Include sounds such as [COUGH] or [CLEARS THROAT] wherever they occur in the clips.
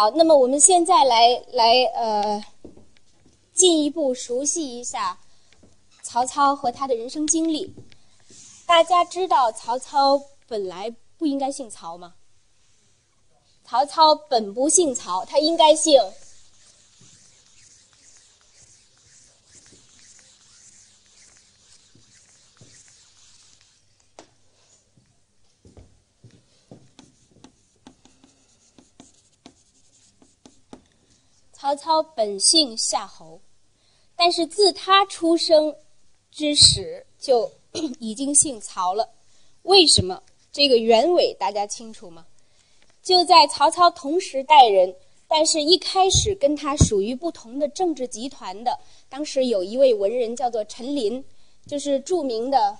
好，那么我们现在来来呃，进一步熟悉一下曹操和他的人生经历。大家知道曹操本来不应该姓曹吗？曹操本不姓曹，他应该姓。曹操本姓夏侯，但是自他出生之时就 [CLEARS THROAT] 已经姓曹了。为什么？这个原委大家清楚吗？就在曹操同时代人，但是一开始跟他属于不同的政治集团的，当时有一位文人叫做陈琳，就是著名的，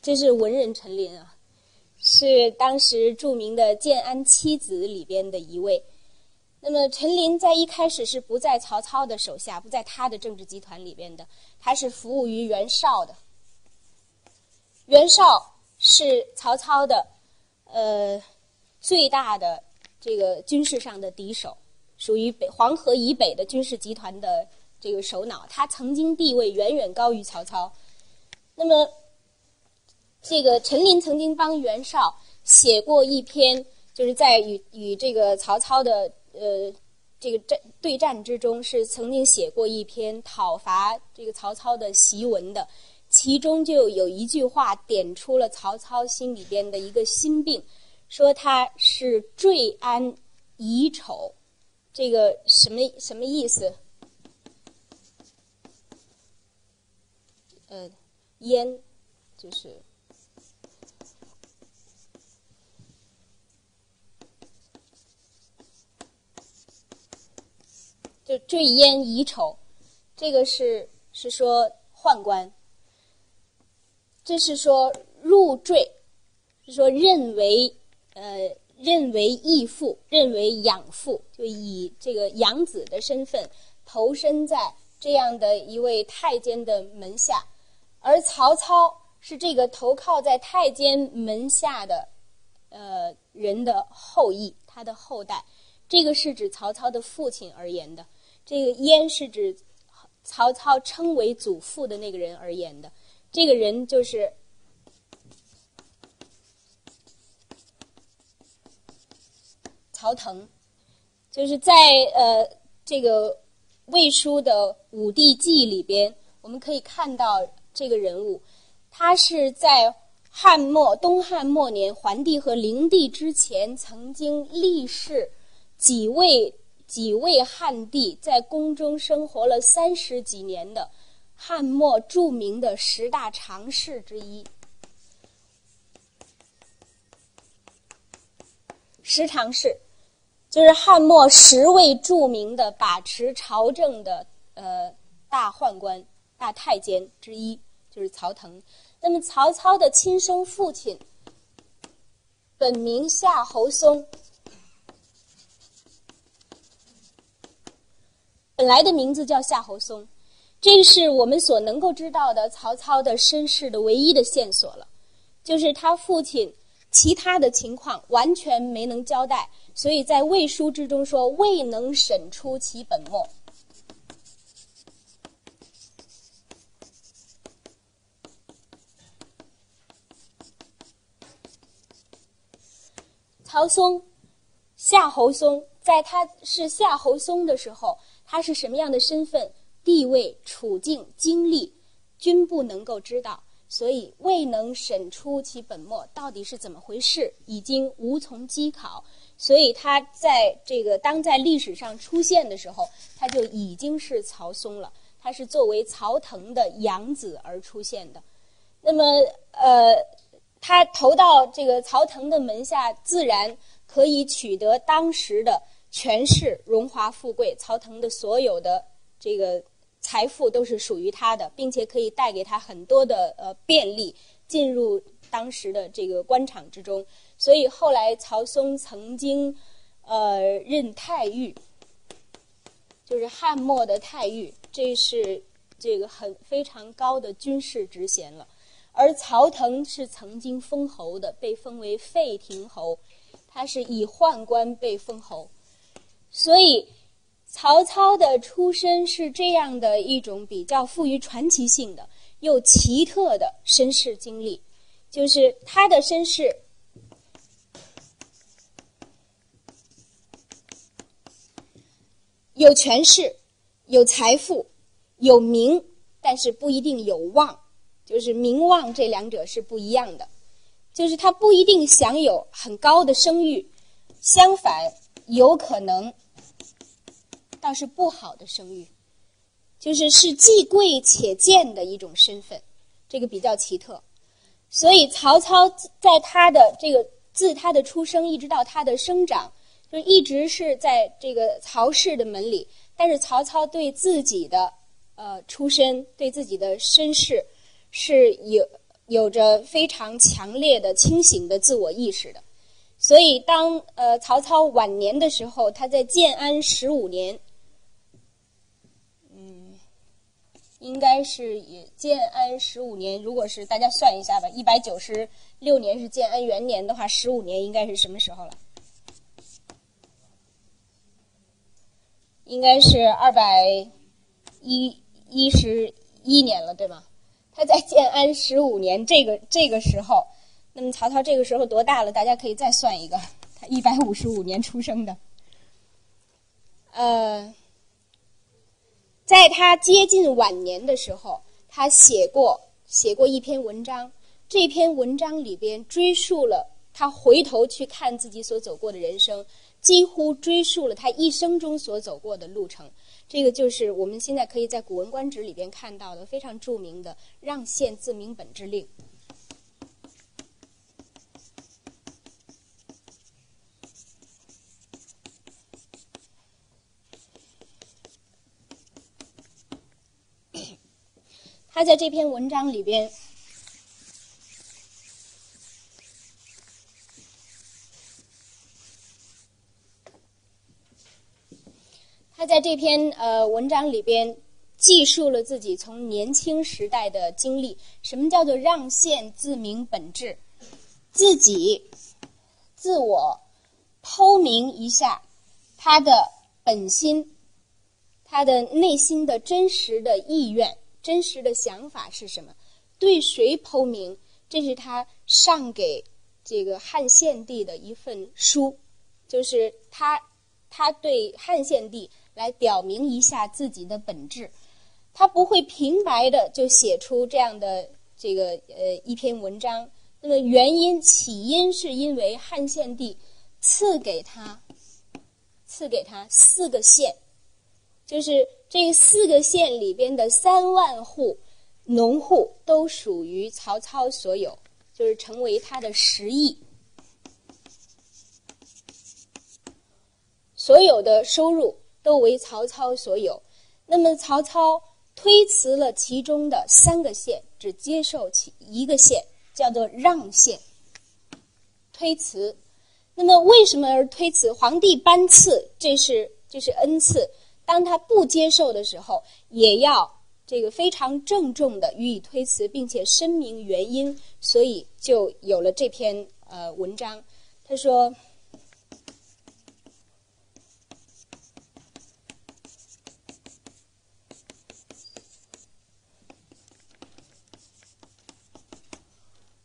这是文人陈琳啊。是当时著名的建安七子里边的一位。那么陈琳在一开始是不在曹操的手下，不在他的政治集团里边的，他是服务于袁绍的。袁绍是曹操的，呃，最大的这个军事上的敌手，属于北黄河以北的军事集团的这个首脑。他曾经地位远远高于曹操。那么。这个陈琳曾经帮袁绍写过一篇，就是在与与这个曹操的呃这个战对战之中，是曾经写过一篇讨伐这个曹操的檄文的。其中就有一句话点出了曹操心里边的一个心病，说他是坠安遗丑，这个什么什么意思？呃，燕就是。就坠烟遗丑，这个是是说宦官，这是说入赘，是说认为呃认为义父，认为养父，就以这个养子的身份投身在这样的一位太监的门下，而曹操是这个投靠在太监门下的呃人的后裔，他的后代，这个是指曹操的父亲而言的。这个燕是指曹操称为祖父的那个人而言的，这个人就是曹腾，就是在呃这个魏书的武帝纪里边，我们可以看到这个人物，他是在汉末东汉末年桓帝和灵帝之前，曾经历世几位。几位汉帝在宫中生活了三十几年的汉末著名的十大常侍之一。十常侍就是汉末十位著名的把持朝政的呃大宦官、大太监之一，就是曹腾。那么曹操的亲生父亲本名夏侯嵩。本来的名字叫夏侯嵩，这是我们所能够知道的曹操的身世的唯一的线索了。就是他父亲其他的情况完全没能交代，所以在魏书之中说未能审出其本末。曹嵩，夏侯嵩，在他是夏侯嵩的时候。他是什么样的身份、地位、处境、经历，均不能够知道，所以未能审出其本末到底是怎么回事，已经无从稽考。所以他在这个当在历史上出现的时候，他就已经是曹嵩了。他是作为曹腾的养子而出现的。那么，呃，他投到这个曹腾的门下，自然可以取得当时的。权势、荣华富贵，曹腾的所有的这个财富都是属于他的，并且可以带给他很多的呃便利，进入当时的这个官场之中。所以后来曹嵩曾经呃任太尉，就是汉末的太尉，这是这个很非常高的军事职衔了。而曹腾是曾经封侯的，被封为废亭侯，他是以宦官被封侯，所以曹操的出身是这样的一种比较富于传奇性的又奇特的身世经历，就是他的身世有权势、有财富、有名，但是不一定有望。就是名望这两者是不一样的，就是他不一定享有很高的声誉，相反有可能倒是不好的声誉，就是是既贵且贱的一种身份，这个比较奇特。所以曹操在他的这个自他的出生一直到他的生长，就一直是在这个曹氏的门里，但是曹操对自己的呃出身，对自己的身世。是有有着非常强烈的清醒的自我意识的，所以当呃曹操晚年的时候，他在建安十五年，嗯，应该是以建安十五年。如果是大家算一下吧，一百九十六年是建安元年的话，十五年应该是什么时候了？应该是二百一一十一年了，对吗？他在建安十五年，这个这个时候，那么曹操这个时候多大了？大家可以再算一个，他一百五十五年出生的。呃，在他接近晚年的时候，他写过写过一篇文章，这篇文章里边追溯了他回头去看自己所走过的人生，几乎追溯了他一生中所走过的路程。这个就是我们现在可以在《古文观止》里边看到的非常著名的“让县自明本之令”。他在这篇文章里边。他在这篇呃文章里边记述了自己从年轻时代的经历。什么叫做让县自明本质？自己自我剖明一下他的本心，他的内心的真实的意愿、真实的想法是什么？对谁剖明？这是他上给这个汉献帝的一份书，就是他他对汉献帝。来表明一下自己的本质，他不会平白的就写出这样的这个呃一篇文章。那么原因起因是因为汉献帝赐给他赐给他四个县，就是这四个县里边的三万户农户都属于曹操所有，就是成为他的实邑，所有的收入。都为曹操所有，那么曹操推辞了其中的三个县，只接受其一个县，叫做让县。推辞，那么为什么而推辞？皇帝颁赐，这是这是恩赐。当他不接受的时候，也要这个非常郑重的予以推辞，并且声明原因。所以就有了这篇呃文章。他说。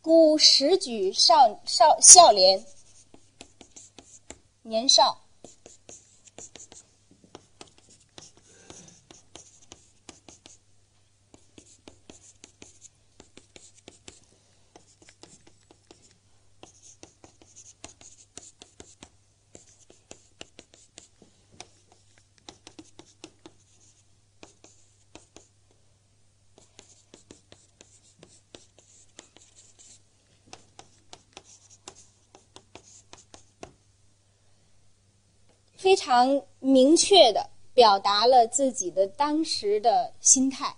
孤时举少少孝廉，年少。非常明确的表达了自己的当时的心态。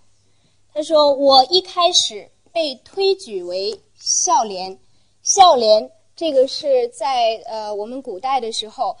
他说：“我一开始被推举为孝廉，孝廉这个是在呃我们古代的时候，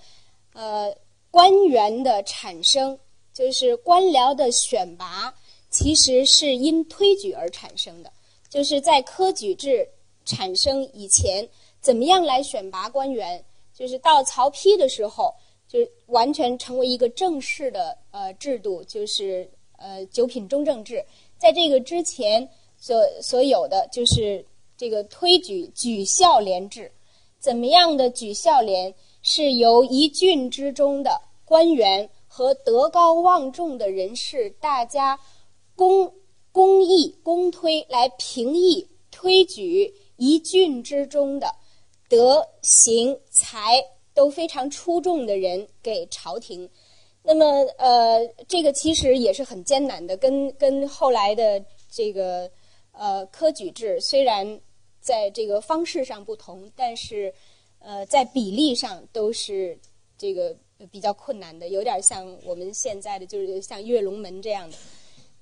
呃官员的产生，就是官僚的选拔，其实是因推举而产生的。就是在科举制产生以前，怎么样来选拔官员？就是到曹丕的时候，就完全成为一个正式的呃制度，就是呃九品中正制。在这个之前，所所有的就是这个推举举孝廉制。怎么样的举孝廉？是由一郡之中的官员和德高望重的人士，大家公公议公推来评议推举一郡之中的德行才都非常出众的人给朝廷。那么，呃，这个其实也是很艰难的，跟跟后来的这个呃科举制虽然在这个方式上不同，但是。呃，在比例上都是这个比较困难的，有点像我们现在的，就是像跃龙门这样的。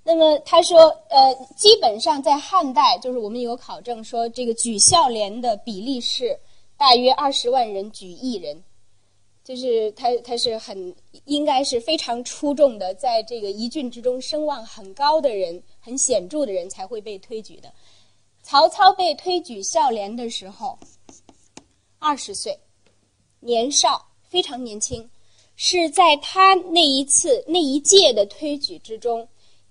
那么他说，呃，基本上在汉代，就是我们有考证说，这个举孝廉的比例是大约二十万人举一人，就是他他是很应该是非常出众的，在这个一郡之中声望很高的人，很显著的人才会被推举的。曹操被推举孝廉的时候。二十岁，年少，非常年轻，是在他那一次那一届的推举之中，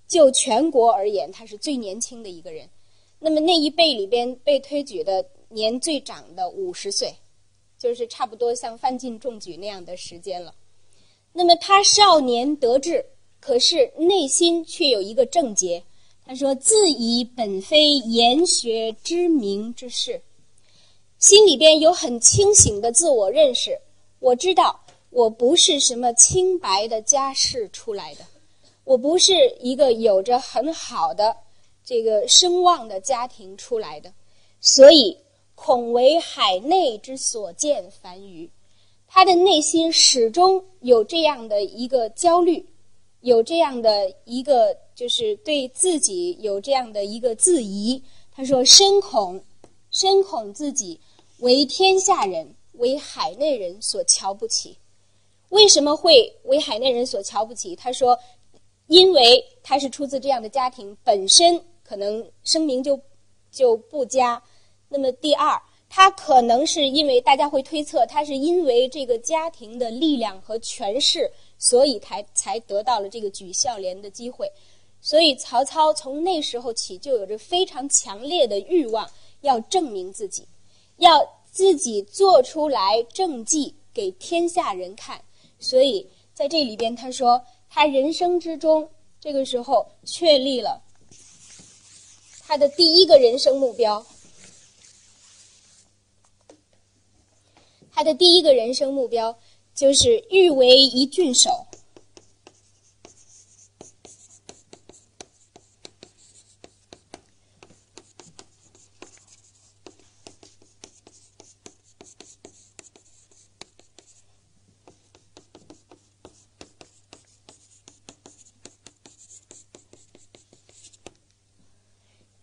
就全国而言，他是最年轻的一个人。那么那一辈里边被推举的年最长的五十岁，就是差不多像范进中举那样的时间了。那么他少年得志，可是内心却有一个症结。他说：“自以本非研学之名之士。”心里边有很清醒的自我认识，我知道我不是什么清白的家世出来的，我不是一个有着很好的这个声望的家庭出来的，所以恐为海内之所见繁愚。他的内心始终有这样的一个焦虑，有这样的一个就是对自己有这样的一个自疑。他说：“深恐，深恐自己。”为天下人，为海内人所瞧不起。为什么会为海内人所瞧不起？他说，因为他是出自这样的家庭，本身可能声名就就不佳。那么第二，他可能是因为大家会推测，他是因为这个家庭的力量和权势，所以才才得到了这个举孝廉的机会。所以曹操从那时候起就有着非常强烈的欲望，要证明自己。要自己做出来政绩给天下人看，所以在这里边他说，他人生之中这个时候确立了他的第一个人生目标，他的第一个人生目标就是欲为一郡守。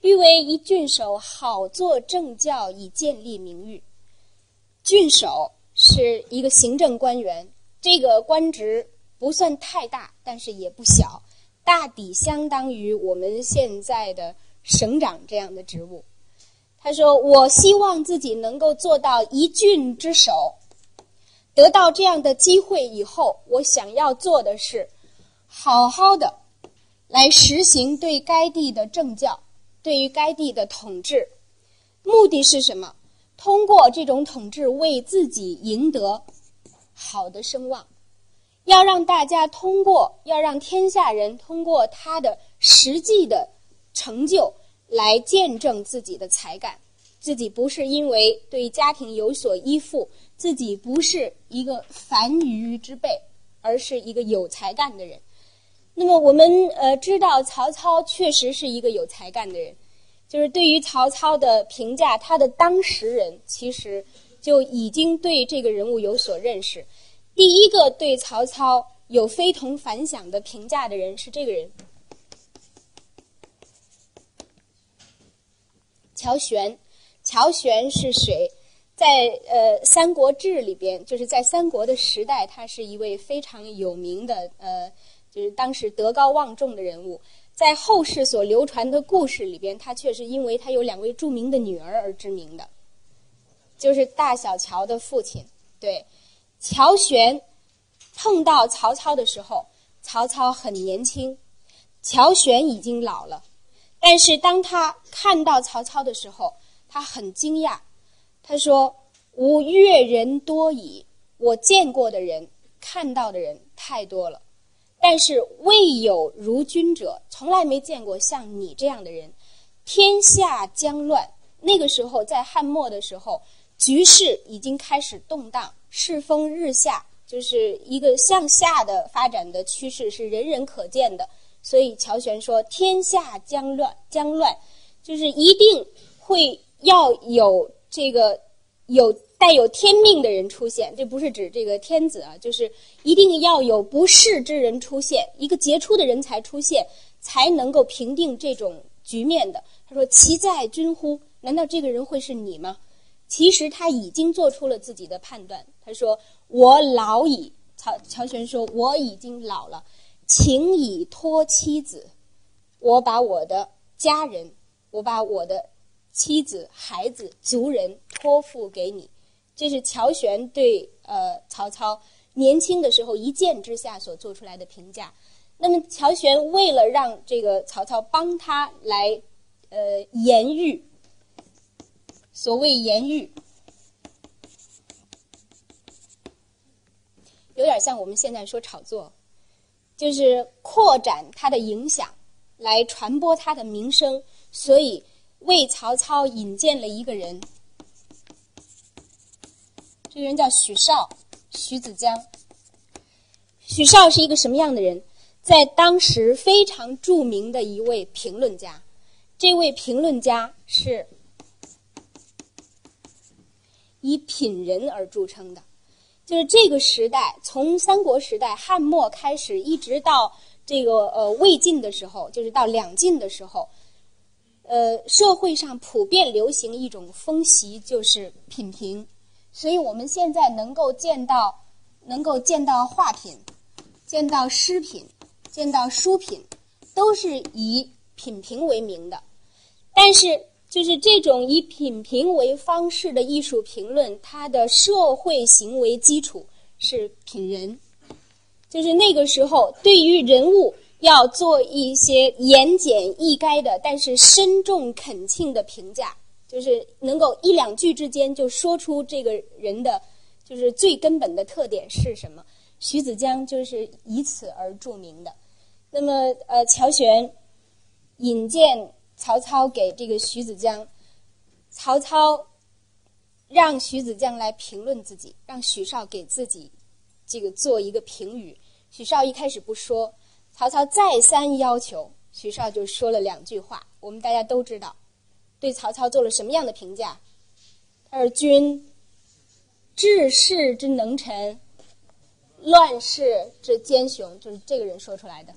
欲为一郡守，好做政教，以建立名誉。郡守是一个行政官员，这个官职不算太大，但是也不小，大抵相当于我们现在的省长这样的职务。他说：“我希望自己能够做到一郡之首，得到这样的机会以后，我想要做的是，好好的来实行对该地的政教。”对于该地的统治，目的是什么？通过这种统治，为自己赢得好的声望，要让大家通过，要让天下人通过他的实际的成就来见证自己的才干。自己不是因为对家庭有所依附，自己不是一个凡愚之辈，而是一个有才干的人。那么我们呃知道曹操确实是一个有才干的人，就是对于曹操的评价，他的当时人其实就已经对这个人物有所认识。第一个对曹操有非同凡响的评价的人是这个人，乔玄。乔玄是谁？在呃《三国志》里边，就是在三国的时代，他是一位非常有名的呃。就是当时德高望重的人物，在后世所流传的故事里边，他却是因为他有两位著名的女儿而知名的，就是大小乔的父亲。对，乔玄碰到曹操的时候，曹操很年轻，乔玄已经老了。但是当他看到曹操的时候，他很惊讶。他说：“吾阅人多矣，我见过的人、看到的人太多了，但是未有如君者，从来没见过像你这样的人。天下将乱，那个时候在汉末的时候，局势已经开始动荡，世风日下，就是一个向下的发展的趋势，是人人可见的。所以乔玄说：天下将乱，将乱，就是一定会要有。”这个有带有天命的人出现，这不是指这个天子啊，就是一定要有不世之人出现，一个杰出的人才出现，才能够平定这种局面的。他说：“其在君乎？难道这个人会是你吗？”其实他已经做出了自己的判断。他说：“我老矣。”曹曹玄说：“我已经老了，请以托妻子，我把我的家人，我把我的。”妻子、孩子、族人托付给你，这是乔玄对呃曹操年轻的时候一见之下所做出来的评价。那么乔玄为了让这个曹操帮他来呃言喻，所谓言喻，有点像我们现在说炒作，就是扩展他的影响，来传播他的名声，所以。为曹操引荐了一个人，这个人叫许绍，许子江。许绍是一个什么样的人？在当时非常著名的一位评论家。这位评论家是以品人而著称的，就是这个时代，从三国时代汉末开始，一直到这个呃魏晋的时候，就是到两晋的时候。呃，社会上普遍流行一种风习，就是品评，所以我们现在能够见到，能够见到画品，见到诗品，见到书品，都是以品评为名的。但是，就是这种以品评为方式的艺术评论，它的社会行为基础是品人，就是那个时候对于人物。要做一些言简意赅的，但是深重恳请的评价，就是能够一两句之间就说出这个人的，就是最根本的特点是什么。徐子江就是以此而著名的。那么，呃，乔玄引荐曹操给这个徐子江，曹操让徐子江来评论自己，让许绍给自己这个做一个评语。许绍一开始不说。曹操再三要求，许绍就说了两句话，我们大家都知道，对曹操做了什么样的评价？他说：“君治世之能臣，乱世之奸雄。”就是这个人说出来的。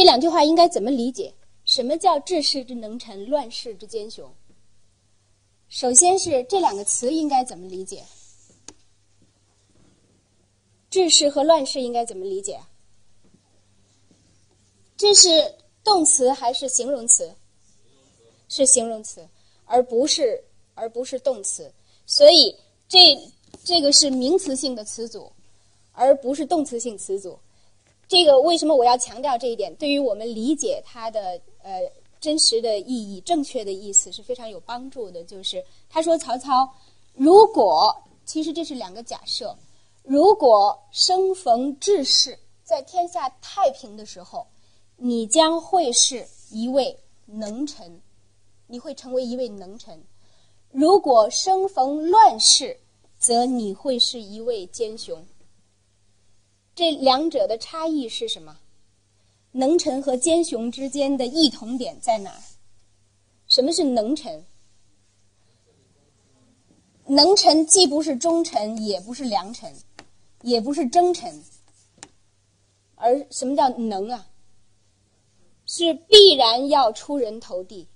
这两句话应该怎么理解？什么叫治世之能臣，乱世之奸雄？首先是这两个词应该怎么理解？治世和乱世应该怎么理解？这是动词还是形容词？是形容词，而不是而不是动词。所以这这个是名词性的词组，而不是动词性词组。这个为什么我要强调这一点？对于我们理解它的呃真实的意义、正确的意思是非常有帮助的。就是他说曹操，如果其实这是两个假设，如果生逢治世，在天下太平的时候，你将会是一位能臣，你会成为一位能臣；如果生逢乱世，则你会是一位奸雄。这两者的差异是什么？能臣和奸雄之间的异同点在哪儿？什么是能臣？能臣既不是忠臣，也不是良臣，也不是征臣，而什么叫能啊？是必然要出人头地，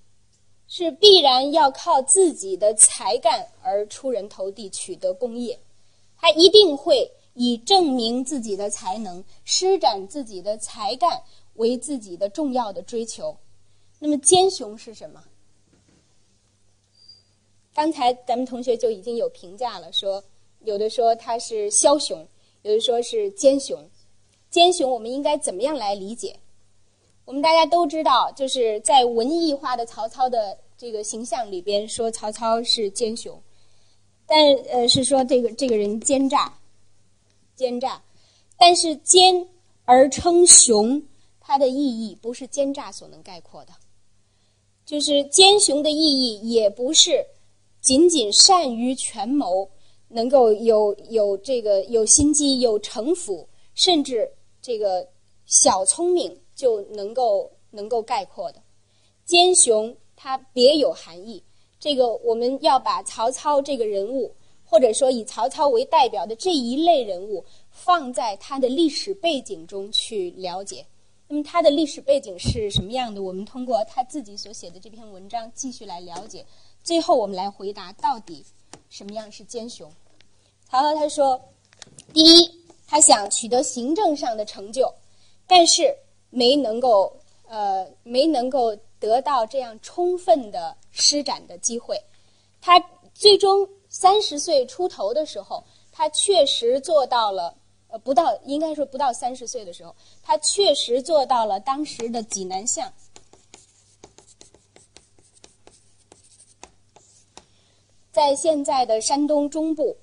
是必然要靠自己的才干而出人头地，取得功业。他一定会以证明自己的才能、施展自己的才干为自己的重要的追求。那么奸雄是什么？刚才咱们同学就已经有评价了，说有的说他是枭雄，有的说是奸雄。奸雄我们应该怎么样来理解？我们大家都知道，就是在文艺化的曹操的这个形象里边，说曹操是奸雄，但呃是说这个这个人奸诈，奸诈，但是奸而称雄，它的意义不是奸诈所能概括的，就是奸雄的意义也不是仅仅善于权谋，能够有有这个有心机、有城府，甚至这个小聪明。就能够能够概括的，奸雄它别有含义。这个我们要把曹操这个人物，或者说以曹操为代表的这一类人物，放在他的历史背景中去了解。那么他的历史背景是什么样的？我们通过他自己所写的这篇文章继续来了解。最后我们来回答到底什么样是奸雄。曹操他说：第一，他想取得行政上的成就，但是。没能够，呃，没能够得到这样充分的施展的机会。他最终三十岁出头的时候，他确实做到了，呃，不到应该说不到三十岁的时候，他确实做到了当时的济南相，在现在的山东中部。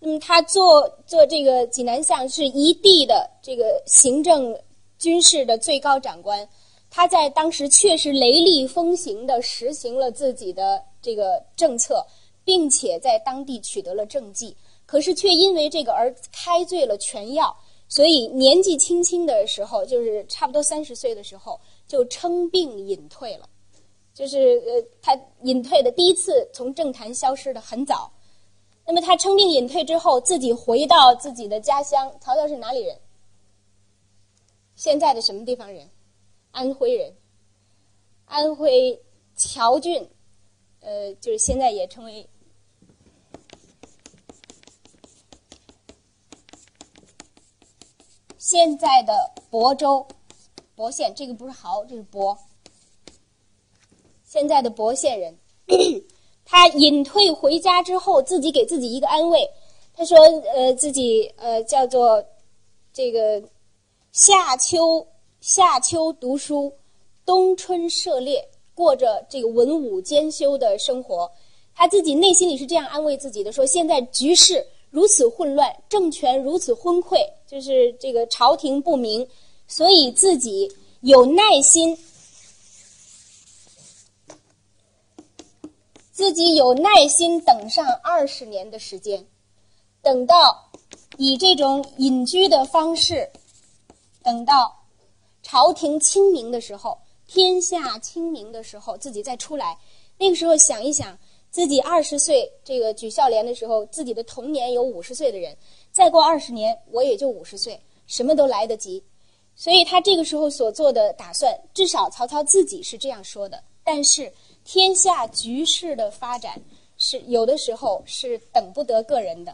那么他做做这个济南相是一地的这个行政。军事的最高长官，他在当时确实雷厉风行的实行了自己的这个政策，并且在当地取得了政绩。可是却因为这个而开罪了全要，所以年纪轻轻的时候，就是差不多三十岁的时候，就称病隐退了。就是呃，他隐退的第一次从政坛消失的很早。那么他称病隐退之后，自己回到自己的家乡。曹操是哪里人？现在的什么地方人？安徽人。安徽谯郡，呃，就是现在也称为现在的亳州亳县。这个不是亳，这是亳。现在的亳县人，[CLEARS THROAT] 他隐退回家之后，自己给自己一个安慰。他说：“呃，自己呃叫做这个。”夏秋夏秋读书，冬春涉猎，过着这个文武兼修的生活。他自己内心里是这样安慰自己的：说现在局势如此混乱，政权如此昏聩，就是这个朝廷不明，所以自己有耐心，自己有耐心等上二十年的时间，等到以这种隐居的方式。等到朝廷清明的时候，天下清明的时候，自己再出来。那个时候想一想，自己二十岁这个举孝廉的时候，自己的童年有五十岁的人，再过二十年我也就五十岁，什么都来得及。所以他这个时候所做的打算，至少曹操自己是这样说的。但是天下局势的发展是有的时候是等不得个人的。